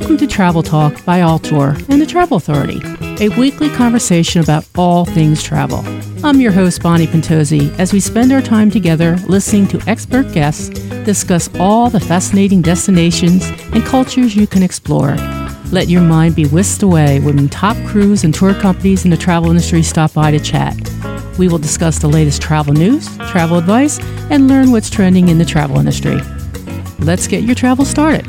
Welcome to Travel Talk by Altour and the Travel Authority, a weekly conversation about all things travel. I'm your host, Bonnie Pintozzi, as we spend our time together listening to expert guests discuss all the fascinating destinations and cultures you can explore. Let your mind be whisked away when top crews and tour companies in the travel industry stop by to chat. We will discuss the latest travel news, travel advice, and learn what's trending in the travel industry. Let's get your travel started.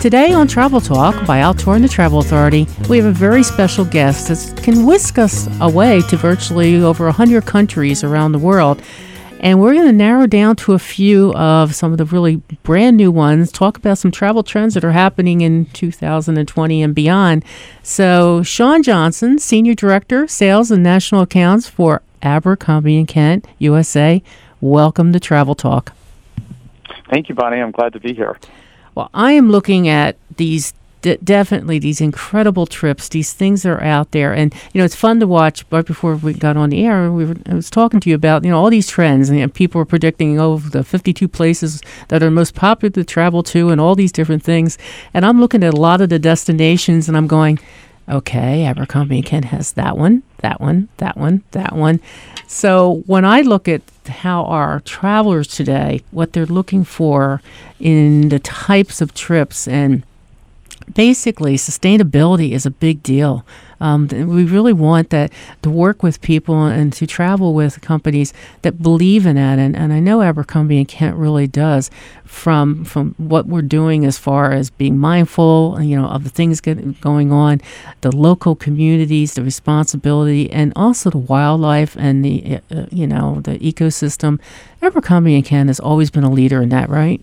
Today on Travel Talk by Altour and the Travel Authority, we have a very special guest that can whisk us away to virtually over 100 countries around the world. And we're going to narrow down to a few of some of the really brand new ones, talk about some travel trends that are happening in 2020 and beyond. So, Sean Johnson, Senior Director, Sales and National Accounts for Abercrombie and Kent, USA, welcome to Travel Talk. Thank you, Bonnie. I'm glad to be here. Well, I am looking at these definitely these incredible trips, these things that are out there, and you know it's fun to watch. Right before we got on the air, we were I was talking to you about you know all these trends, and you know, people were predicting oh the 52 places that are most popular to travel to, and all these different things. And I'm looking at a lot of the destinations, and I'm going, okay, Abercrombie Kent has that one, that one, that one, that one. So when I look at how our travelers today, what they're looking for in the types of trips and basically sustainability is a big deal. Um, we really want that to work with people and to travel with companies that believe in that, and, and I know Abercrombie and Kent really does. From from what we're doing as far as being mindful, you know, of the things get, going on, the local communities, the responsibility, and also the wildlife and the uh, you know the ecosystem. Abercrombie and Kent has always been a leader in that, right?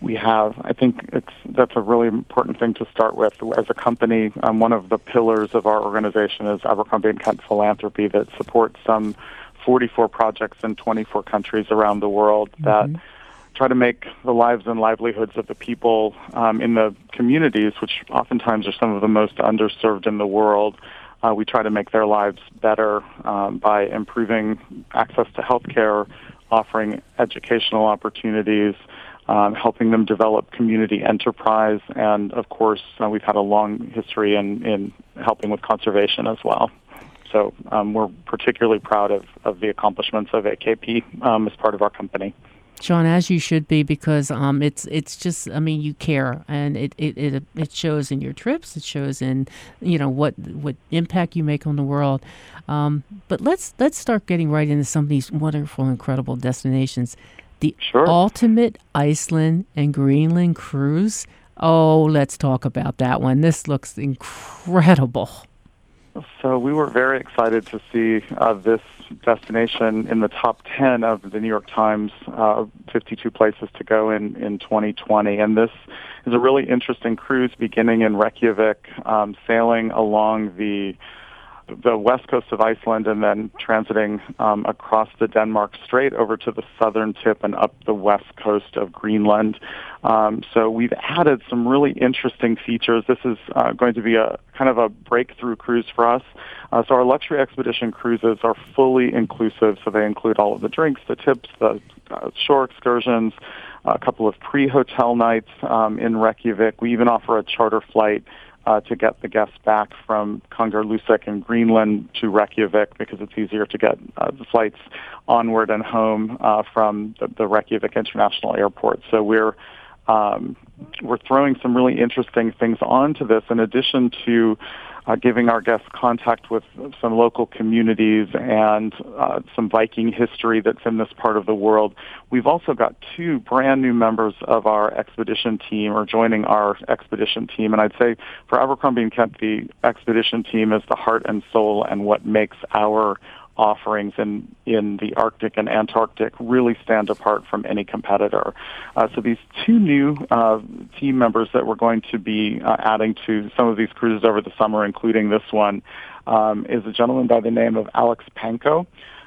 We have. I think it's that's a really important thing to start with. As a company, um, one of the pillars of our organization is Abercrombie and Kent Philanthropy that supports some 44 projects in 24 countries around the world mm-hmm. that try to make the lives and livelihoods of the people um, in the communities, which oftentimes are some of the most underserved in the world. Uh, we try to make their lives better um, by improving access to health care, offering educational opportunities, um, helping them develop community enterprise, and of course, uh, we've had a long history in, in helping with conservation as well. So um, we're particularly proud of, of the accomplishments of AKP um, as part of our company. Sean, as you should be, because um, it's it's just I mean you care, and it, it, it it shows in your trips. It shows in you know what what impact you make on the world. Um, but let's let's start getting right into some of these wonderful, incredible destinations the sure. ultimate Iceland and Greenland cruise. Oh, let's talk about that one. This looks incredible. So we were very excited to see uh, this destination in the top 10 of the New York Times uh, 52 places to go in, in 2020. And this is a really interesting cruise beginning in Reykjavik, um, sailing along the the west coast of Iceland and then transiting um, across the Denmark Strait over to the southern tip and up the west coast of Greenland. Um, so we've added some really interesting features. This is uh, going to be a kind of a breakthrough cruise for us. Uh, so our luxury expedition cruises are fully inclusive, so they include all of the drinks, the tips, the uh, shore excursions, a couple of pre-hotel nights um, in Reykjavik. We even offer a charter flight uh, to get the guests back from Kangerlussuaq in Greenland to Reykjavik because it's easier to get uh, the flights onward and home uh, from the, the Reykjavik International Airport. So we're um, we're throwing some really interesting things onto this in addition to uh, giving our guests contact with some local communities and uh, some Viking history that's in this part of the world. We've also got two brand new members of our expedition team or joining our expedition team. And I'd say for Abercrombie and Kent, the expedition team is the heart and soul and what makes our offerings in, in the Arctic and Antarctic really stand apart from any competitor. Uh, so these two new uh, team members that we're going to be uh, adding to some of these cruises over the summer, including this one, um, is a gentleman by the name of Alex Pancoe.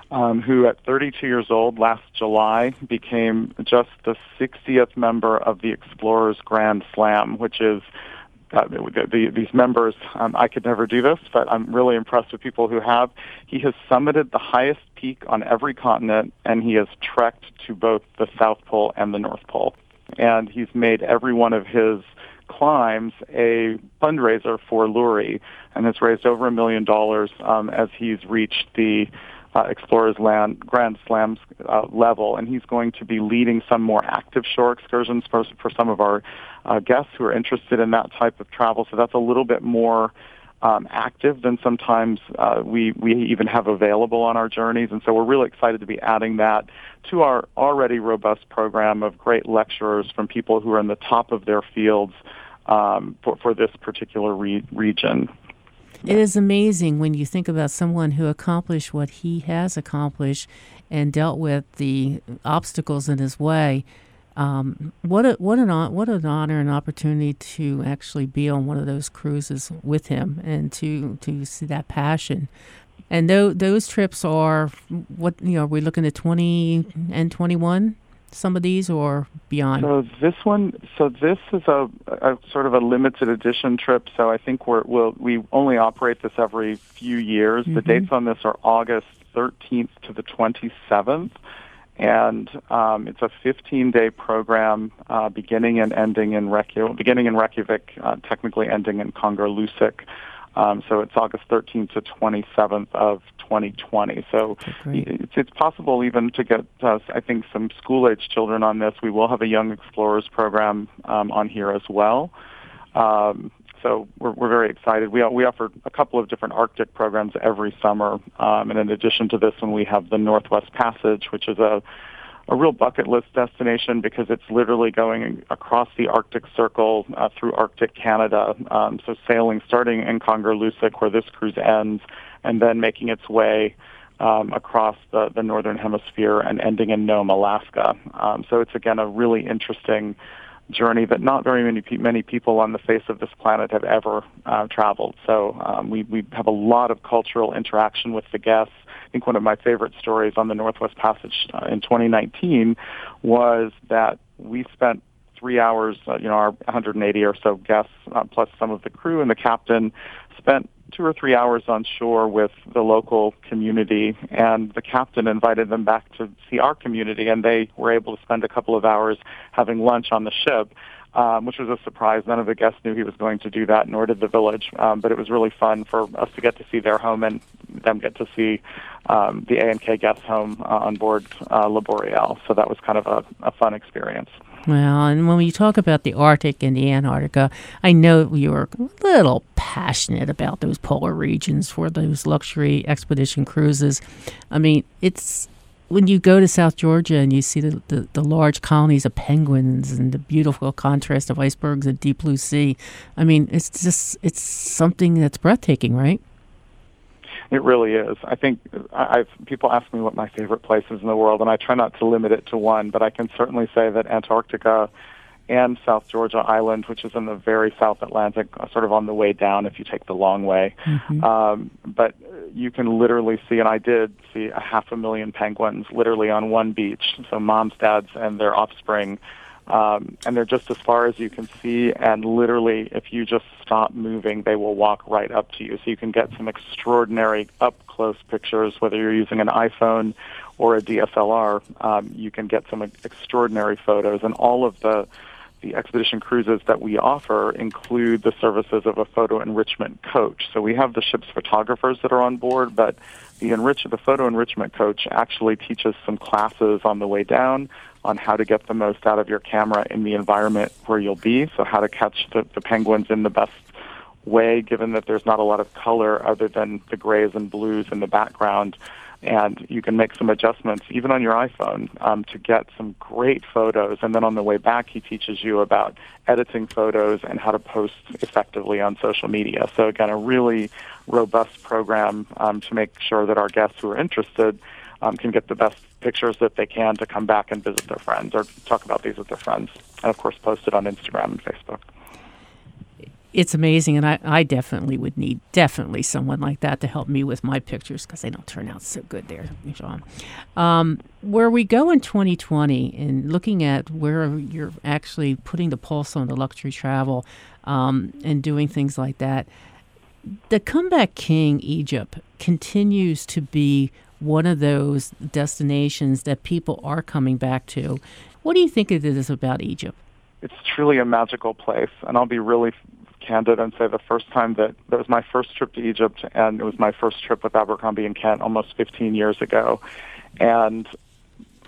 Um, who at 32 years old last July became just the 60th member of the Explorers Grand Slam, which is uh, the, the, these members, um, I could never do this, but I'm really impressed with people who have. He has summited the highest peak on every continent, and he has trekked to both the South Pole and the North Pole. and he's made every one of his climbs a fundraiser for Lurie, and has raised over a million dollars um, as he's reached the uh, Explorers Land Grand Slams uh, level, and he's going to be leading some more active shore excursions for for some of our uh, guests who are interested in that type of travel. So that's a little bit more um, active than sometimes uh, we we even have available on our journeys, and so we're really excited to be adding that to our already robust program of great lecturers from people who are in the top of their fields um, for for this particular re- region. It is amazing when you think about someone who accomplished what he has accomplished and dealt with the obstacles in his way. Um, what a, what an what an honor and opportunity to actually be on one of those cruises with him and to to see that passion. And those those trips are what you know. Are we looking at twenty and twenty one? Some of these or beyond. So this one, so this is a, a sort of a limited edition trip. So I think we're we'll, we only operate this every few years. Mm-hmm. The dates on this are August 13th to the 27th and um, it's a 15-day program uh, beginning and ending in Reykjavik, beginning in Reykjavik, uh, technically ending in Kangerlussuaq. Um, so it's August 13th to 27th of 2020. So it's, it's, possible even to get, uh, I think, some school-age children on this. We will have a Young Explorers program um, on here as well. Um, so we're, we're very excited. We, we offer a couple of different Arctic programs every summer. Um, and in addition to this one, we have the Northwest Passage, which is a, a real bucket list destination because it's literally going across the Arctic Circle uh, through Arctic Canada. Um, so sailing starting in Kangerlussuaq, where this cruise ends, and then making its way um, across the, the northern hemisphere and ending in Nome, Alaska. Um, so it's again a really interesting journey that not very many many people on the face of this planet have ever uh, traveled. So um, we we have a lot of cultural interaction with the guests. I think one of my favorite stories on the Northwest Passage uh, in 2019 was that we spent three hours, uh, you know, our 180 or so guests, uh, plus some of the crew and the captain, spent two or three hours on shore with the local community, and the captain invited them back to see our community, and they were able to spend a couple of hours having lunch on the ship. Um, which was a surprise. None of the guests knew he was going to do that, nor did the village. Um, but it was really fun for us to get to see their home and them get to see um, the A&K guest home uh, on board uh. So that was kind of a, a fun experience. Well, and when we talk about the Arctic and the Antarctica, I know you're a little passionate about those polar regions for those luxury expedition cruises. I mean, it's when you go to South Georgia and you see the, the, the, large colonies of penguins and the beautiful contrast of icebergs and deep blue sea, I mean, it's just it's something that's breathtaking, right? It really is. I think I've people ask me what my favorite place is in the world, and I try not to limit it to one, but I can certainly say that Antarctica and South Georgia Island, which is in the very South Atlantic, uh, sort of on the way down if you take the long way. Mm-hmm. Um, but you can literally see, and I did see a half a million penguins literally on one beach. So moms, dads, and their offspring um, and they're just as far as you can see. And literally, if you just stop moving, they will walk right up to you. So you can get some extraordinary up close pictures, whether you're using an iPhone or a DSLR. Um, you can get some extraordinary photos, and all of the the expedition cruises that we offer include the services of a photo enrichment coach. So we have the ship's photographers that are on board, but the enrich the photo enrichment coach actually teaches some classes on the way down on how to get the most out of your camera in the environment where you'll be. So how to catch the, the penguins in the best way, given that there's not a lot of color other than the grays and blues in the background. And you can make some adjustments, even on your iPhone, um, to get some great photos. And then on the way back, he teaches you about editing photos and how to post effectively on social media. So again, a really robust program um, to make sure that our guests who are interested um, can get the best pictures that they can to come back and visit their friends or talk about these with their friends. And of course, post it on Instagram and Facebook. It's amazing, and I, I definitely would need definitely someone like that to help me with my pictures because they don't turn out so good there, John. Um, where we go in 2020 and looking at where you're actually putting the pulse on the luxury travel um, and doing things like that, the comeback king Egypt continues to be one of those destinations that people are coming back to. What do you think it is about Egypt? It's truly a magical place, and I'll be really candid and say the first time that that was my first trip to Egypt, and it was my first trip with Abercrombie and Kent almost 15 years ago, and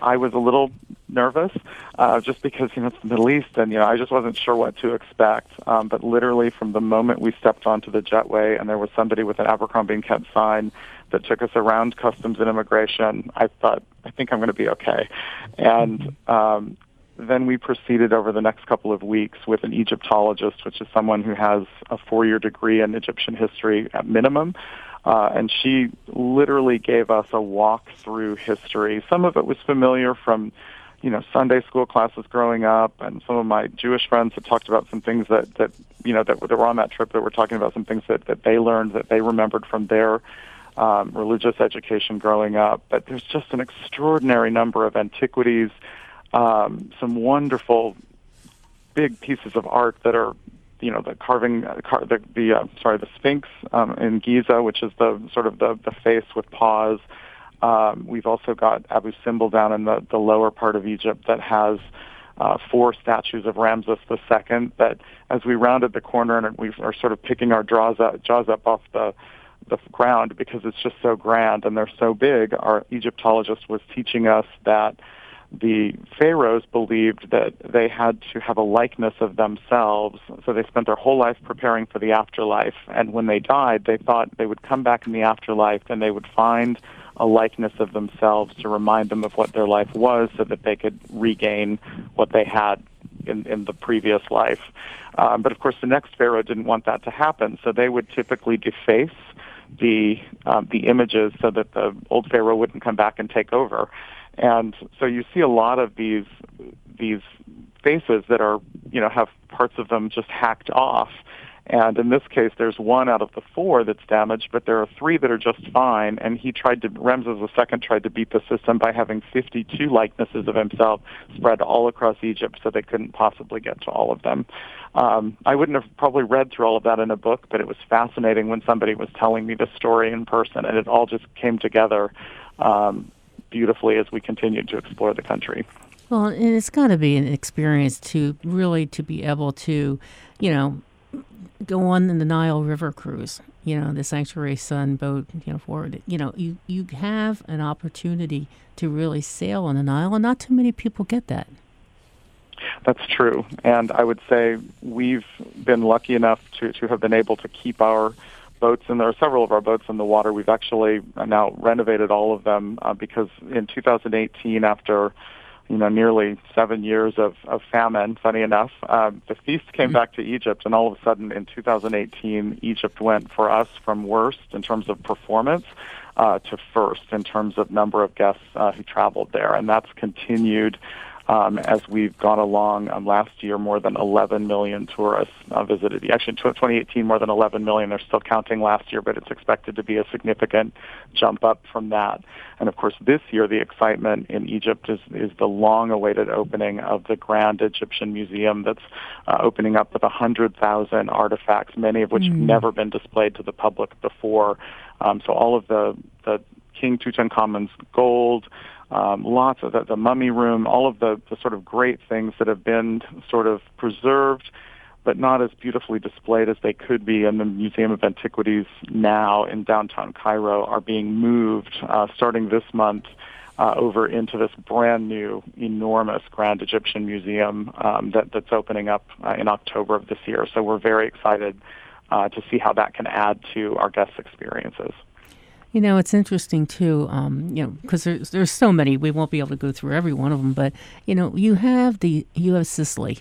I was a little nervous, uh, just because you know it's the Middle East, and you know I just wasn't sure what to expect. Um, but literally, from the moment we stepped onto the jetway, and there was somebody with an Abercrombie and Kent sign that took us around customs and immigration, I thought I think I'm going to be okay. And um, then we proceeded over the next couple of weeks with an Egyptologist, which is someone who has a four-year degree in Egyptian history at minimum. Uh, and she literally gave us a walk through history. Some of it was familiar from, you know, Sunday school classes growing up, and some of my Jewish friends had talked about some things that that you know that, that were on that trip that were talking about some things that that they learned that they remembered from their um, religious education growing up. But there's just an extraordinary number of antiquities, um, some wonderful big pieces of art that are you know the carving uh, car, the the uh, sorry the Sphinx um, in Giza, which is the sort of the the face with paws. Um, we've also got Abu Simbel down in the the lower part of Egypt that has uh, four statues of Ramses II. That as we rounded the corner and we are sort of picking our jaws up, jaws up off the the ground because it's just so grand and they're so big. Our Egyptologist was teaching us that the pharaohs believed that they had to have a likeness of themselves, so they spent their whole life preparing for the afterlife. And when they died, they thought they would come back in the afterlife and they would find a likeness of themselves to remind them of what their life was so that they could regain what they had in, in the previous life. Um, but of course, the next pharaoh didn't want that to happen, so they would typically deface the um, the images so that the old pharaoh wouldn't come back and take over. And so you see a lot of these these faces that are you know have parts of them just hacked off. And in this case, there's one out of the four that's damaged, but there are three that are just fine. And he tried to, Ramses II tried to beat the system by having 52 likenesses of himself spread all across Egypt so they couldn't possibly get to all of them. Um, I wouldn't have probably read through all of that in a book, but it was fascinating when somebody was telling me the story in person, and it all just came together um, beautifully as we continue to explore the country. Well, and it's got to be an experience to really to be able to, you know, go on the Nile River cruise. You know, the Sanctuary Sun boat. You know, forward. You know, you you have an opportunity to really sail on the Nile, and not too many people get that. That's true, and I would say we've been lucky enough to to have been able to keep our boats, and there are several of our boats in the water. We've actually now renovated all of them uh, because in 2018, after you know nearly seven years of, of famine, funny enough, um, the feast came mm-hmm. back to Egypt, and all of a sudden in 2018, Egypt went for us from worst in terms of performance. Uh, to first in terms of number of guests uh, who traveled there, and that's continued um, as we've gone along. Um, last year, more than 11 million tourists uh, visited. Actually, in 2018, more than 11 million. They're still counting last year, but it's expected to be a significant jump up from that. And of course, this year, the excitement in Egypt is, is the long-awaited opening of the Grand Egyptian Museum that's uh, opening up with 100,000 artifacts, many of which mm. have never been displayed to the public before. Um, so all of the, the King Tutankhamen's gold, um, lots of the, the mummy room, all of the, the sort of great things that have been sort of preserved but not as beautifully displayed as they could be in the Museum of Antiquities now in downtown Cairo are being moved uh, starting this month uh, over into this brand new, enormous Grand Egyptian Museum um, that, that's opening up uh, in October of this year. So we're very excited uh, to see how that can add to our guests' experiences. You know, it's interesting too. Um, you know, because there's there's so many, we won't be able to go through every one of them. But you know, you have the you have Sicily,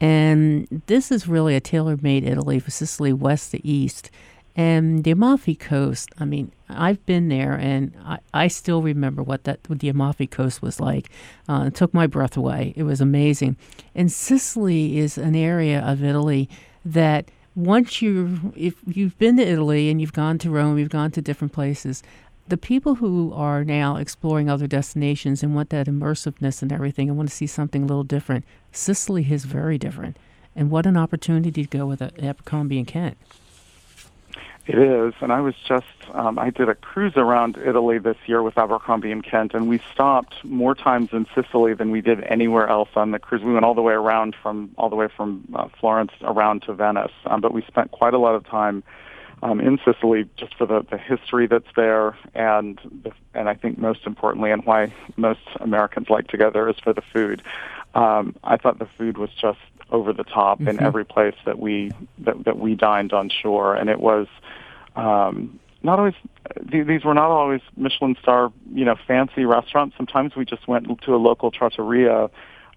and this is really a tailor-made Italy for Sicily, west to east, and the Amalfi Coast. I mean, I've been there, and I, I still remember what that what the Amalfi Coast was like. Uh, it took my breath away. It was amazing, and Sicily is an area of Italy that once you if you've been to Italy and you've gone to Rome, you've gone to different places, the people who are now exploring other destinations and want that immersiveness and everything and want to see something a little different, Sicily is very different. And what an opportunity to go with a Abercrombie and Kent. It is, and I was just um, I did a cruise around Italy this year with Abercrombie and Kent, and we stopped more times in Sicily than we did anywhere else on the cruise. We went all the way around from all the way from uh, Florence around to Venice, um, but we spent quite a lot of time um, in Sicily just for the, the history that's there, and and I think most importantly, and why most Americans like to go there is for the food. Um, I thought the food was just over the top mm-hmm. in every place that we that, that we dined on shore, and it was um, not always. These were not always Michelin star, you know, fancy restaurants. Sometimes we just went to a local trattoria.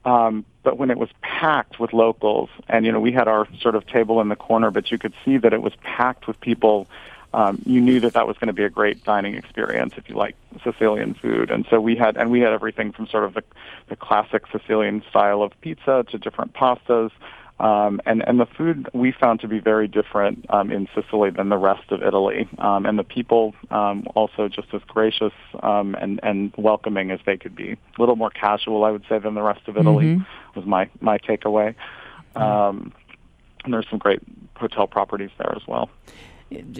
Um, but when it was packed with locals, and you know, we had our sort of table in the corner, but you could see that it was packed with people um, you knew that that was going to be a great dining experience if you like Sicilian food. And so we had, and we had everything from sort of the, the classic Sicilian style of pizza to different pastas. Um, and, and the food we found to be very different um, in Sicily than the rest of Italy. Um, and the people um, also just as gracious um, and, and welcoming as they could be. A little more casual, I would say, than the rest of Italy mm-hmm. was my, my takeaway. Um, and there's some great hotel properties there as well.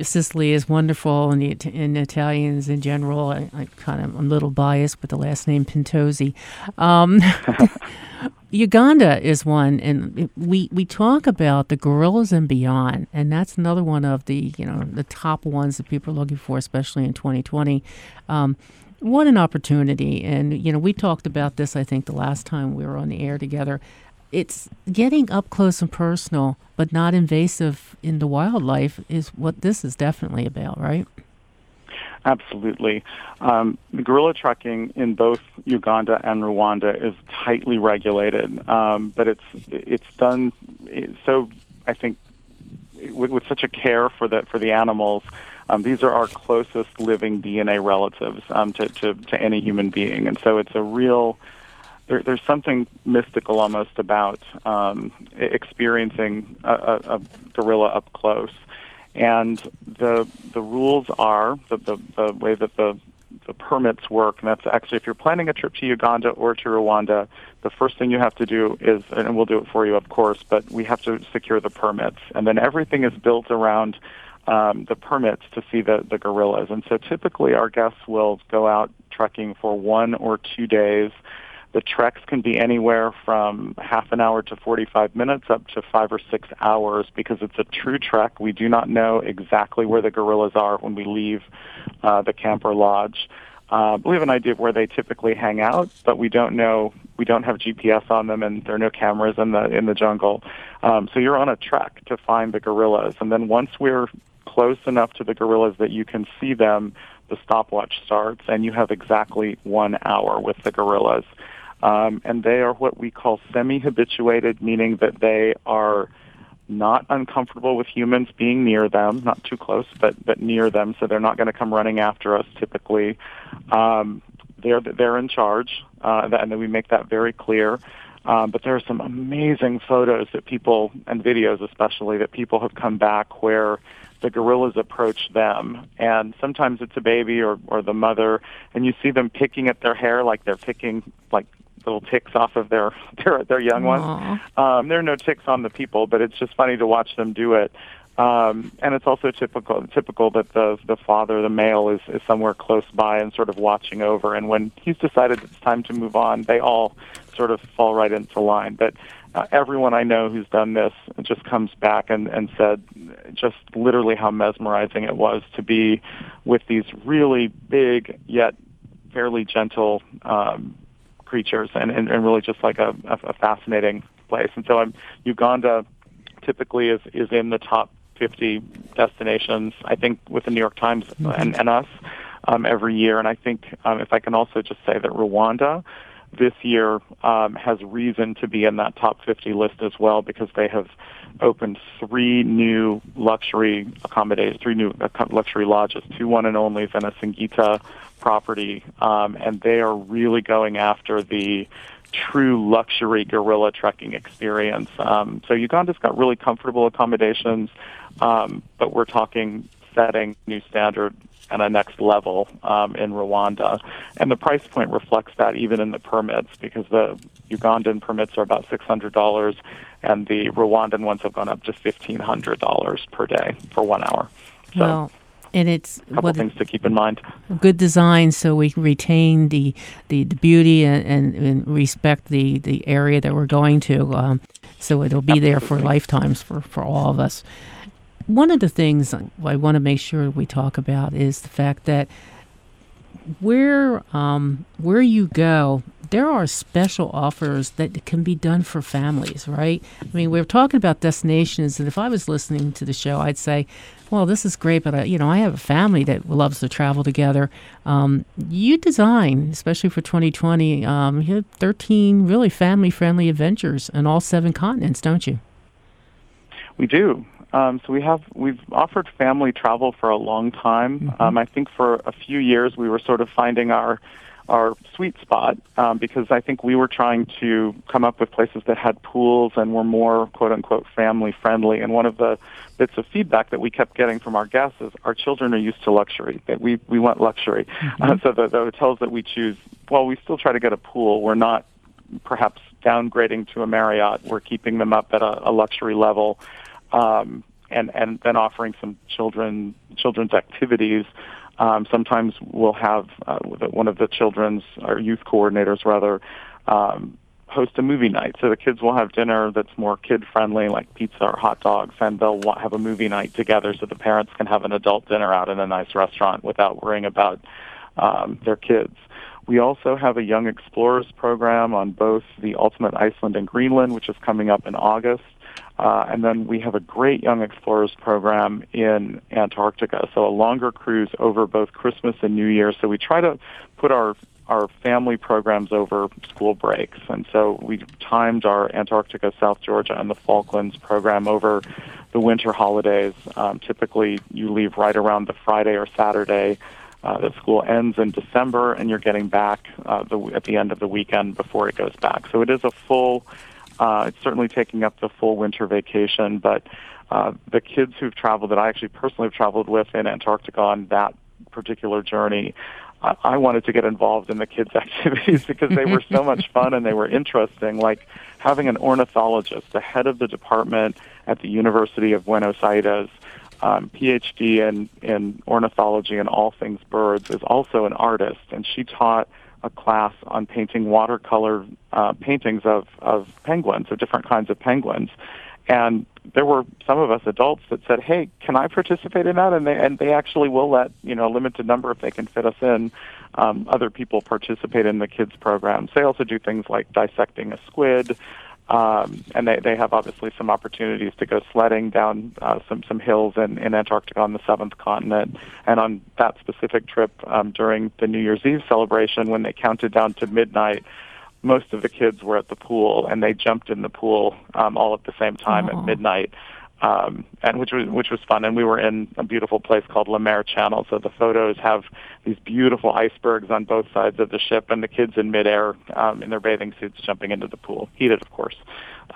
Sicily is wonderful, and the Italians in general. I, I, kind of I'm a little biased with the last name Pintozzi. Um, Uganda is one, and we we talk about the gorillas and beyond, and that's another one of the you know the top ones that people are looking for, especially in 2020. Um, what an opportunity! And you know we talked about this. I think the last time we were on the air together it's getting up close and personal, but not invasive in the wildlife is what this is definitely about, right? Absolutely. Um, gorilla trekking in both Uganda and Rwanda is tightly regulated, um, but it's it's done so. I think with, with, such a care for the for the animals. Um, these are our closest living DNA relatives um, to, to to any human being, and so it's a real there, there's something mystical almost about um, experiencing a, a, gorilla up close. And the the rules are the, the, the way that the the permits work, and that's actually if you're planning a trip to Uganda or to Rwanda, the first thing you have to do is, and we'll do it for you, of course, but we have to secure the permits, and then everything is built around um, the permits to see the the gorillas. And so typically, our guests will go out trekking for one or two days. The treks can be anywhere from half an hour to 45 minutes up to five or six hours because it's a true trek. We do not know exactly where the gorillas are when we leave uh, the camper lodge. Uh, we have an idea of where they typically hang out, but we don't know. We don't have GPS on them, and there are no cameras in the in the jungle. Um, so you're on a trek to find the gorillas, and then once we're close enough to the gorillas that you can see them, the stopwatch starts, and you have exactly one hour with the gorillas. Um, and they are what we call semi-habituated, meaning that they are not uncomfortable with humans being near them, not too close, but but near them, so they're not going to come running after us typically. Um, they're they're in charge, uh, and then we make that very clear. Um, but there are some amazing photos that people and videos, especially that people have come back where the gorillas approach them, and sometimes it's a baby or or the mother, and you see them picking at their hair like they're picking like little ticks off of their their their young ones. Um, there are no ticks on the people, but it's just funny to watch them do it. Um, and it's also typical typical that the the father, the male, is is somewhere close by and sort of watching over. And when he's decided it's time to move on, they all sort of fall right into line. But uh, everyone I know who's done this just comes back and, and said just literally how mesmerizing it was to be with these really big yet fairly gentle um, creatures and, and, and really just like a, a, fascinating place. And so I'm, Uganda typically is, is in the top 50 destinations, I think, with the New York Times mm-hmm. and, and us um, every year. And I think um, if I can also just say that Rwanda this year um, has reason to be in that top 50 list as well because they have opened three new luxury accommodations, three new luxury lodges, two one and onlys and a Singita property, um, and they are really going after the true luxury gorilla trekking experience. Um, so Uganda's got really comfortable accommodations, um, but we're talking setting new standard and a next level um, in Rwanda. And the price point reflects that even in the permits because the Ugandan permits are about $600 and the Rwandan ones have gone up to $1,500 per day for one hour. So, well, and it's a couple things to keep in mind. Good design, so we can retain the the, the beauty and, and, and, respect the the area that we're going to. Um, so it'll be Absolutely. there for lifetimes for for all of us. One of the things I want to make sure we talk about is the fact that where um, where you go, there are special offers that can be done for families, right? I mean, we're talking about destinations, and if I was listening to the show, I'd say, "Well, this is great, but I, you know, I have a family that loves to travel together." Um, you design, especially for 2020, um, you have 13 really family-friendly adventures on all seven continents, don't you? We do. Um, so we have we've offered family travel for a long time. Mm-hmm. Um, I think for a few years we were sort of finding our our sweet spot um, because I think we were trying to come up with places that had pools and were more quote unquote family friendly. And one of the bits of feedback that we kept getting from our guests is our children are used to luxury. That we we want luxury. Mm-hmm. Uh, so the, the hotels that we choose, well, we still try to get a pool. We're not perhaps downgrading to a Marriott. We're keeping them up at a, a luxury level um, and and then offering some children children's activities. Um, sometimes we'll have uh, one of the children's or youth coordinators rather um, host a movie night. So the kids will have dinner that's more kid friendly, like pizza or hot dogs, and they'll have a movie night together, so the parents can have an adult dinner out in a nice restaurant without worrying about um, their kids. We also have a Young Explorers program on both the Ultimate Iceland and Greenland, which is coming up in August. Uh, and then we have a great Young Explorers program in Antarctica, so a longer cruise over both Christmas and New Year. So we try to put our our family programs over school breaks, and so we timed our Antarctica, South Georgia, and the Falklands program over the winter holidays. Um, typically, you leave right around the Friday or Saturday. Uh, the school ends in December, and you're getting back uh, the, at the end of the weekend before it goes back. So it is a full uh, it's certainly taking up the full winter vacation, but uh, the kids who've traveled that I actually personally have traveled with in Antarctica on that particular journey, I, I wanted to get involved in the kids' activities because they were so much fun and they were interesting. Like having an ornithologist, the head of the department at the University of Buenos Aires, um, PhD in, in ornithology and all things birds, is also an artist, and she taught a class on painting watercolor uh, paintings of, of penguins, of different kinds of penguins. And there were some of us adults that said, "Hey, can I participate in that?" And they and they actually will let you know a limited number if they can fit us in. Um, other people participate in the kids programs. They also do things like dissecting a squid, um, and they, they have obviously some opportunities to go sledding down uh, some some hills in, in Antarctica on the seventh continent. And on that specific trip um, during the New Year's Eve celebration, when they counted down to midnight, most of the kids were at the pool and they jumped in the pool um, all at the same time Aww. at midnight um, and which was which was fun. And we were in a beautiful place called Le Maire Channel, so the photos have these beautiful icebergs on both sides of the ship, and the kids in midair um, in their bathing suits jumping into the pool, heated, of course.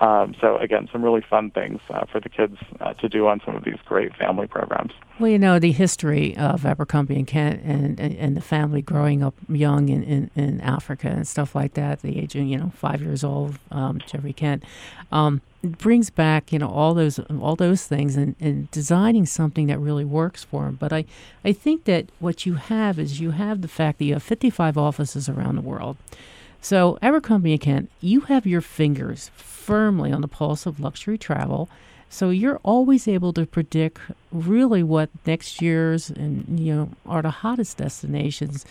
Um, so again, some really fun things uh, for the kids uh, to do on some of these great family programs. Well, you know the history of Abercrombie and Kent and, and, and the family growing up young in, in, in, Africa and stuff like that. The age of you know five years old, um, Geoffrey Kent. Um, brings back you know all those all those things and, and designing something that really works for them. But I I think that what you have is you have the fact that you have 55 offices around the world. So Abercrombie and Kent, you have your fingers firmly on the pulse of luxury travel. So you're always able to predict really what next year's and you know are the hottest destinations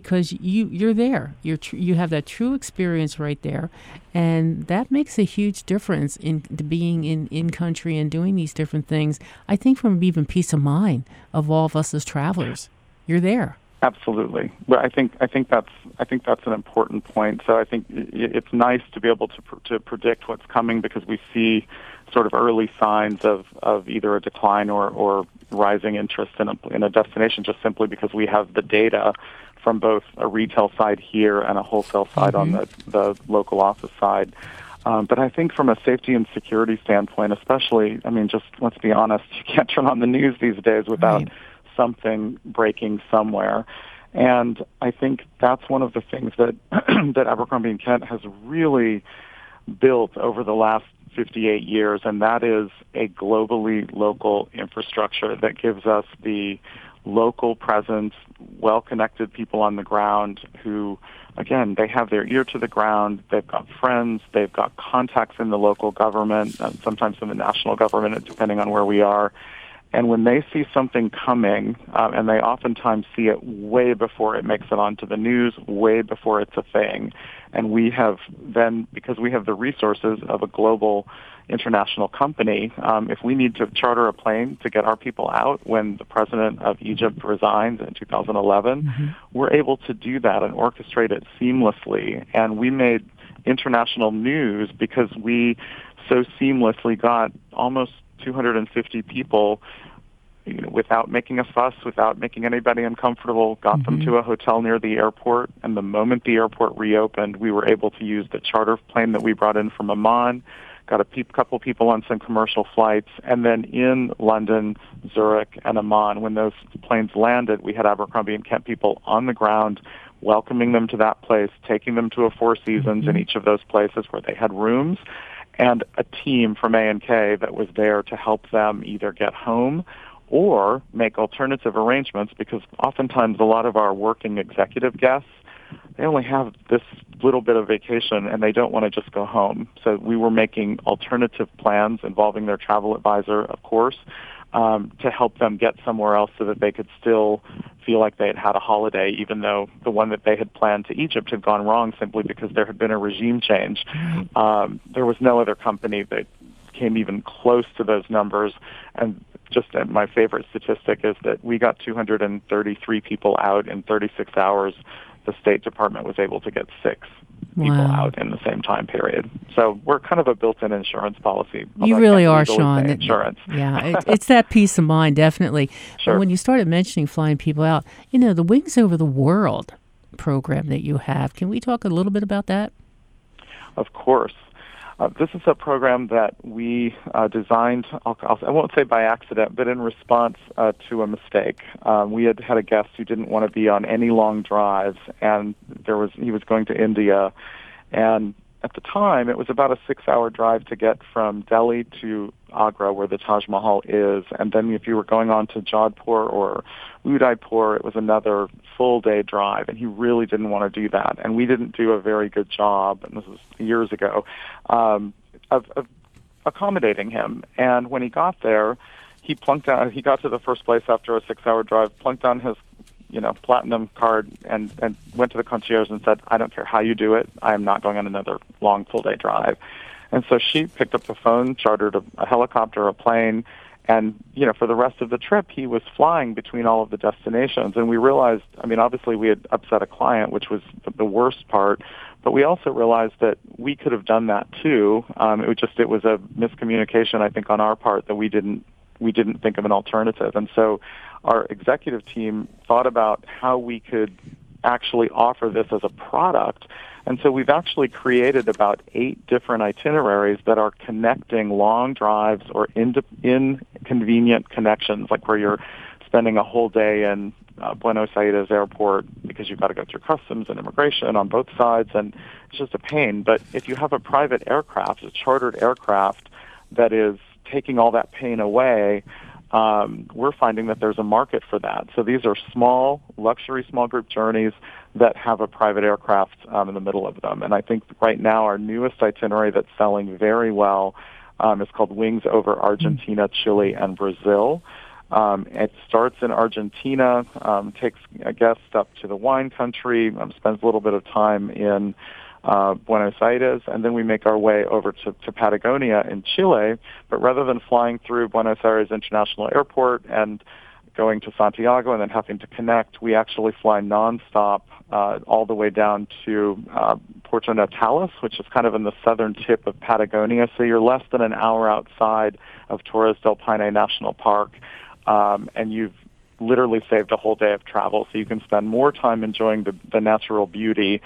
because you you're there. You're tr- you have that true experience right there, and that makes a huge difference in being in in country and doing these different things. I think from even peace of mind of all of us as travelers, you're there. Absolutely. But I think I think that's I think that's an important point. So I think it's nice to be able to pr- to predict what's coming because we see sort of early signs of, of either a decline or, or rising interest in a in a destination just simply because we have the data from both a retail side here and a wholesale side mm-hmm. on the the local office side. Um, but I think from a safety and security standpoint, especially, I mean, just let's be honest, you can't turn on the news these days without right something breaking somewhere. And I think that's one of the things that that Abercrombie and Kent has really built over the last 58 years, and that is a globally local infrastructure that gives us the local presence, well-connected people on the ground who, again, they have their ear to the ground. They've got friends. They've got contacts in the local government, and sometimes in the national government, depending on where we are. And when they see something coming, um, and they oftentimes see it way before it makes it onto the news, way before it's a thing, and we have then, because we have the resources of a global international company, um, if we need to charter a plane to get our people out when the president of Egypt resigns in 2011, mm-hmm. we're able to do that and orchestrate it seamlessly. And we made international news because we so seamlessly got almost 250 people you know, without making a fuss, without making anybody uncomfortable, got mm-hmm. them to a hotel near the airport. And the moment the airport reopened, we were able to use the charter plane that we brought in from Amman, got a pe- couple people on some commercial flights, and then in London, Zurich, and Amman, when those planes landed, we had Abercrombie and Kent people on the ground welcoming them to that place, taking them to a Four Seasons mm-hmm. in each of those places where they had rooms, and a team from A&K that was there to help them either get home or make alternative arrangements because oftentimes a lot of our working executive guests they only have this little bit of vacation and they don't want to just go home. So we were making alternative plans involving their travel advisor, of course, um, to help them get somewhere else so that they could still feel like they had had a holiday, even though the one that they had planned to Egypt had gone wrong simply because there had been a regime change. Mm-hmm. Um, there was no other company that came even close to those numbers. And just uh, my favorite statistic is that we got 233 people out in 36 hours the State Department was able to get six people wow. out in the same time period. So we're kind of a built-in insurance policy. You really are, Sean. Insurance. Yeah, it, it's that peace of mind, definitely. Sure. But when you started mentioning flying people out, you know, the Wings Over the World program that you have. Can we talk a little bit about that? Of course. Uh, this is a program that we uh, designed, I'll, I'll, I will not say by accident, but in response uh, to a mistake. Um, we had had a guest who didn't want to be on any long drives, and there was he was going to India, and at the time, it was about a six-hour drive to get from Delhi to Agra, where the Taj Mahal is, and then if you were going on to Jodhpur or Udaipur, it was another full-day drive, and he really didn't want to do that, and we didn't do a very good job, and this was years ago, um, of, of accommodating him. And when he got there, he plunked down. He got to the first place after a six-hour drive, plunked down his you know, platinum card and, and went to the concierge and said, I don't care how you do it. I am not going on another long full day drive. And so she picked up the phone, chartered a, a helicopter, a plane, and, you know, for the rest of the trip, he was flying between all of the destinations. And we realized, I mean, obviously we had upset a client, which was the worst part, but we also realized that we could have done that too. Um, it was just, it was a miscommunication, I think, on our part that we didn't, we didn't think of an alternative. And so our executive team thought about how we could actually offer this as a product. And so we've actually created about eight different itineraries that are connecting long drives or inconvenient connections, like where you're spending a whole day in uh, Buenos Aires airport because you've got to go through customs and immigration on both sides, and it's just a pain. But if you have a private aircraft, a chartered aircraft that is taking all that pain away, um, we're finding that there's a market for that. So these are small, luxury small group journeys that have a private aircraft um, in the middle of them. And I think right now our newest itinerary that's selling very well um, is called Wings over Argentina, Chile, and Brazil. Um, it starts in Argentina, um, takes a guest up to the wine country, um, spends a little bit of time in uh, Buenos Aires, and then we make our way over to, to Patagonia in Chile. But rather than flying through Buenos Aires International Airport and going to Santiago and then having to connect, we actually fly nonstop uh, all the way down to uh, Puerto Natales, which is kind of in the southern tip of Patagonia. So you're less than an hour outside of Torres del Paine National Park, um, and you've literally saved a whole day of travel. So you can spend more time enjoying the, the natural beauty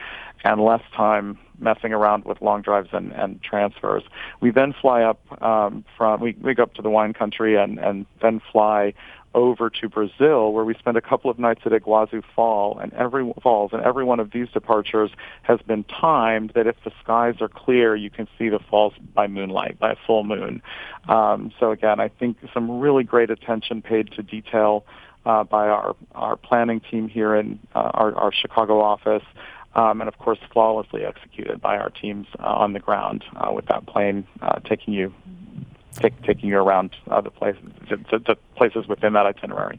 and less time messing around with long drives and, and transfers. We then fly up um, from we, we go up to the wine country and, and then fly over to Brazil, where we spend a couple of nights at Iguazu Fall and every falls, and every one of these departures has been timed that if the skies are clear, you can see the falls by moonlight, by a full moon. Um, so again, I think some really great attention paid to detail uh, by our our planning team here in uh, our, our Chicago office. Um, and of course, flawlessly executed by our teams uh, on the ground uh, with that plane uh, taking you take, taking you around the places, to, to places within that itinerary.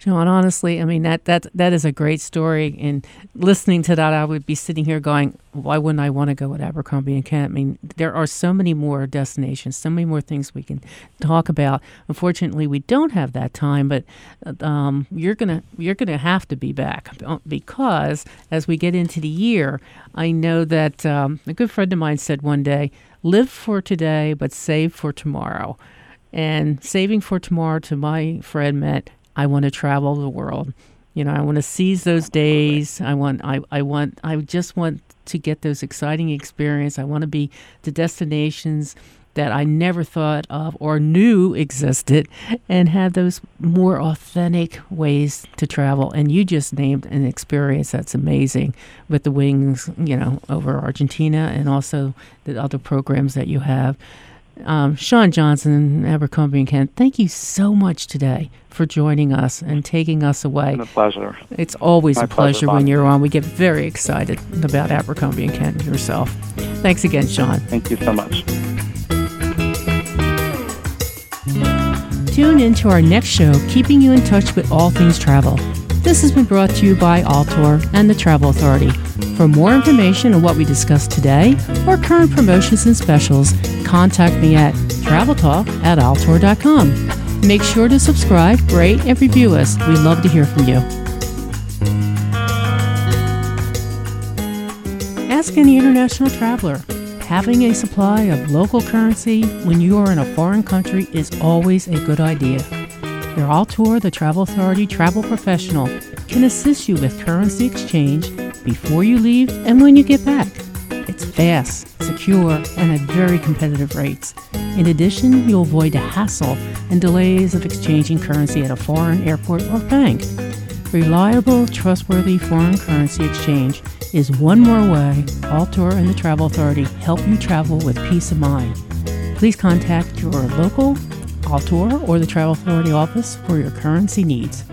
John, honestly, I mean that that that is a great story. And listening to that, I would be sitting here going, "Why wouldn't I want to go with Abercrombie and Kent?" I mean, there are so many more destinations, so many more things we can talk about. Unfortunately, we don't have that time, but um, you're gonna you're gonna have to be back because as we get into the year, I know that um, a good friend of mine said one day, "Live for today, but save for tomorrow." And saving for tomorrow to my friend meant I want to travel the world. You know, I want to seize those days. I want, I, I want, I just want to get those exciting experience. I want to be the destinations that I never thought of or knew existed and have those more authentic ways to travel. And you just named an experience that's amazing with the wings, you know, over Argentina and also the other programs that you have. Um, Shawn Johnson, Abercrombie and Kent, thank you so much today for joining us and taking us away. It's a pleasure. It's always My a pleasure, pleasure when you're on. We get very excited about Abercrombie and Kent yourself. Thanks again, Sean. Thank you so much. Tune in to our next show, keeping you in touch with all things travel. This has been brought to you by Altour and the Travel Authority. For more information on what we discussed today or current promotions and specials, contact me at traveltalk at altour.com. Make sure to subscribe, rate, and review us. We love to hear from you. Ask any international traveler. Having a supply of local currency when you are in a foreign country is always a good idea. Your Altour, the Travel Authority travel professional, can assist you with currency exchange before you leave and when you get back. It's fast, secure, and at very competitive rates. In addition, you'll avoid the hassle and delays of exchanging currency at a foreign airport or bank. Reliable, trustworthy foreign currency exchange is one more way Altour and the Travel Authority help you travel with peace of mind. Please contact your local Altour or the Travel Authority office for your currency needs.